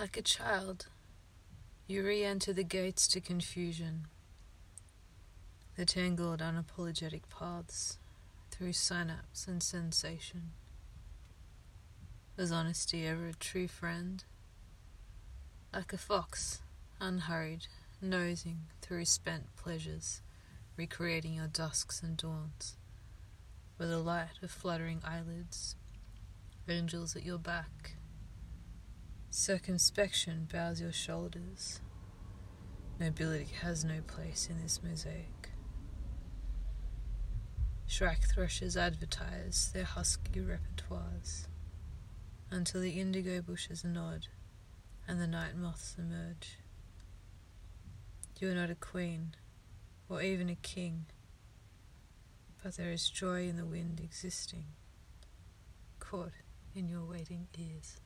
Like a child, you re enter the gates to confusion, the tangled, unapologetic paths through synapse and sensation. Was honesty ever a true friend? Like a fox, unhurried, nosing through spent pleasures, recreating your dusks and dawns, with the light of fluttering eyelids, angels at your back. Circumspection bows your shoulders. Nobility has no place in this mosaic. Shrike thrushes advertise their husky repertoires until the indigo bushes nod and the night moths emerge. You are not a queen or even a king, but there is joy in the wind existing, caught in your waiting ears.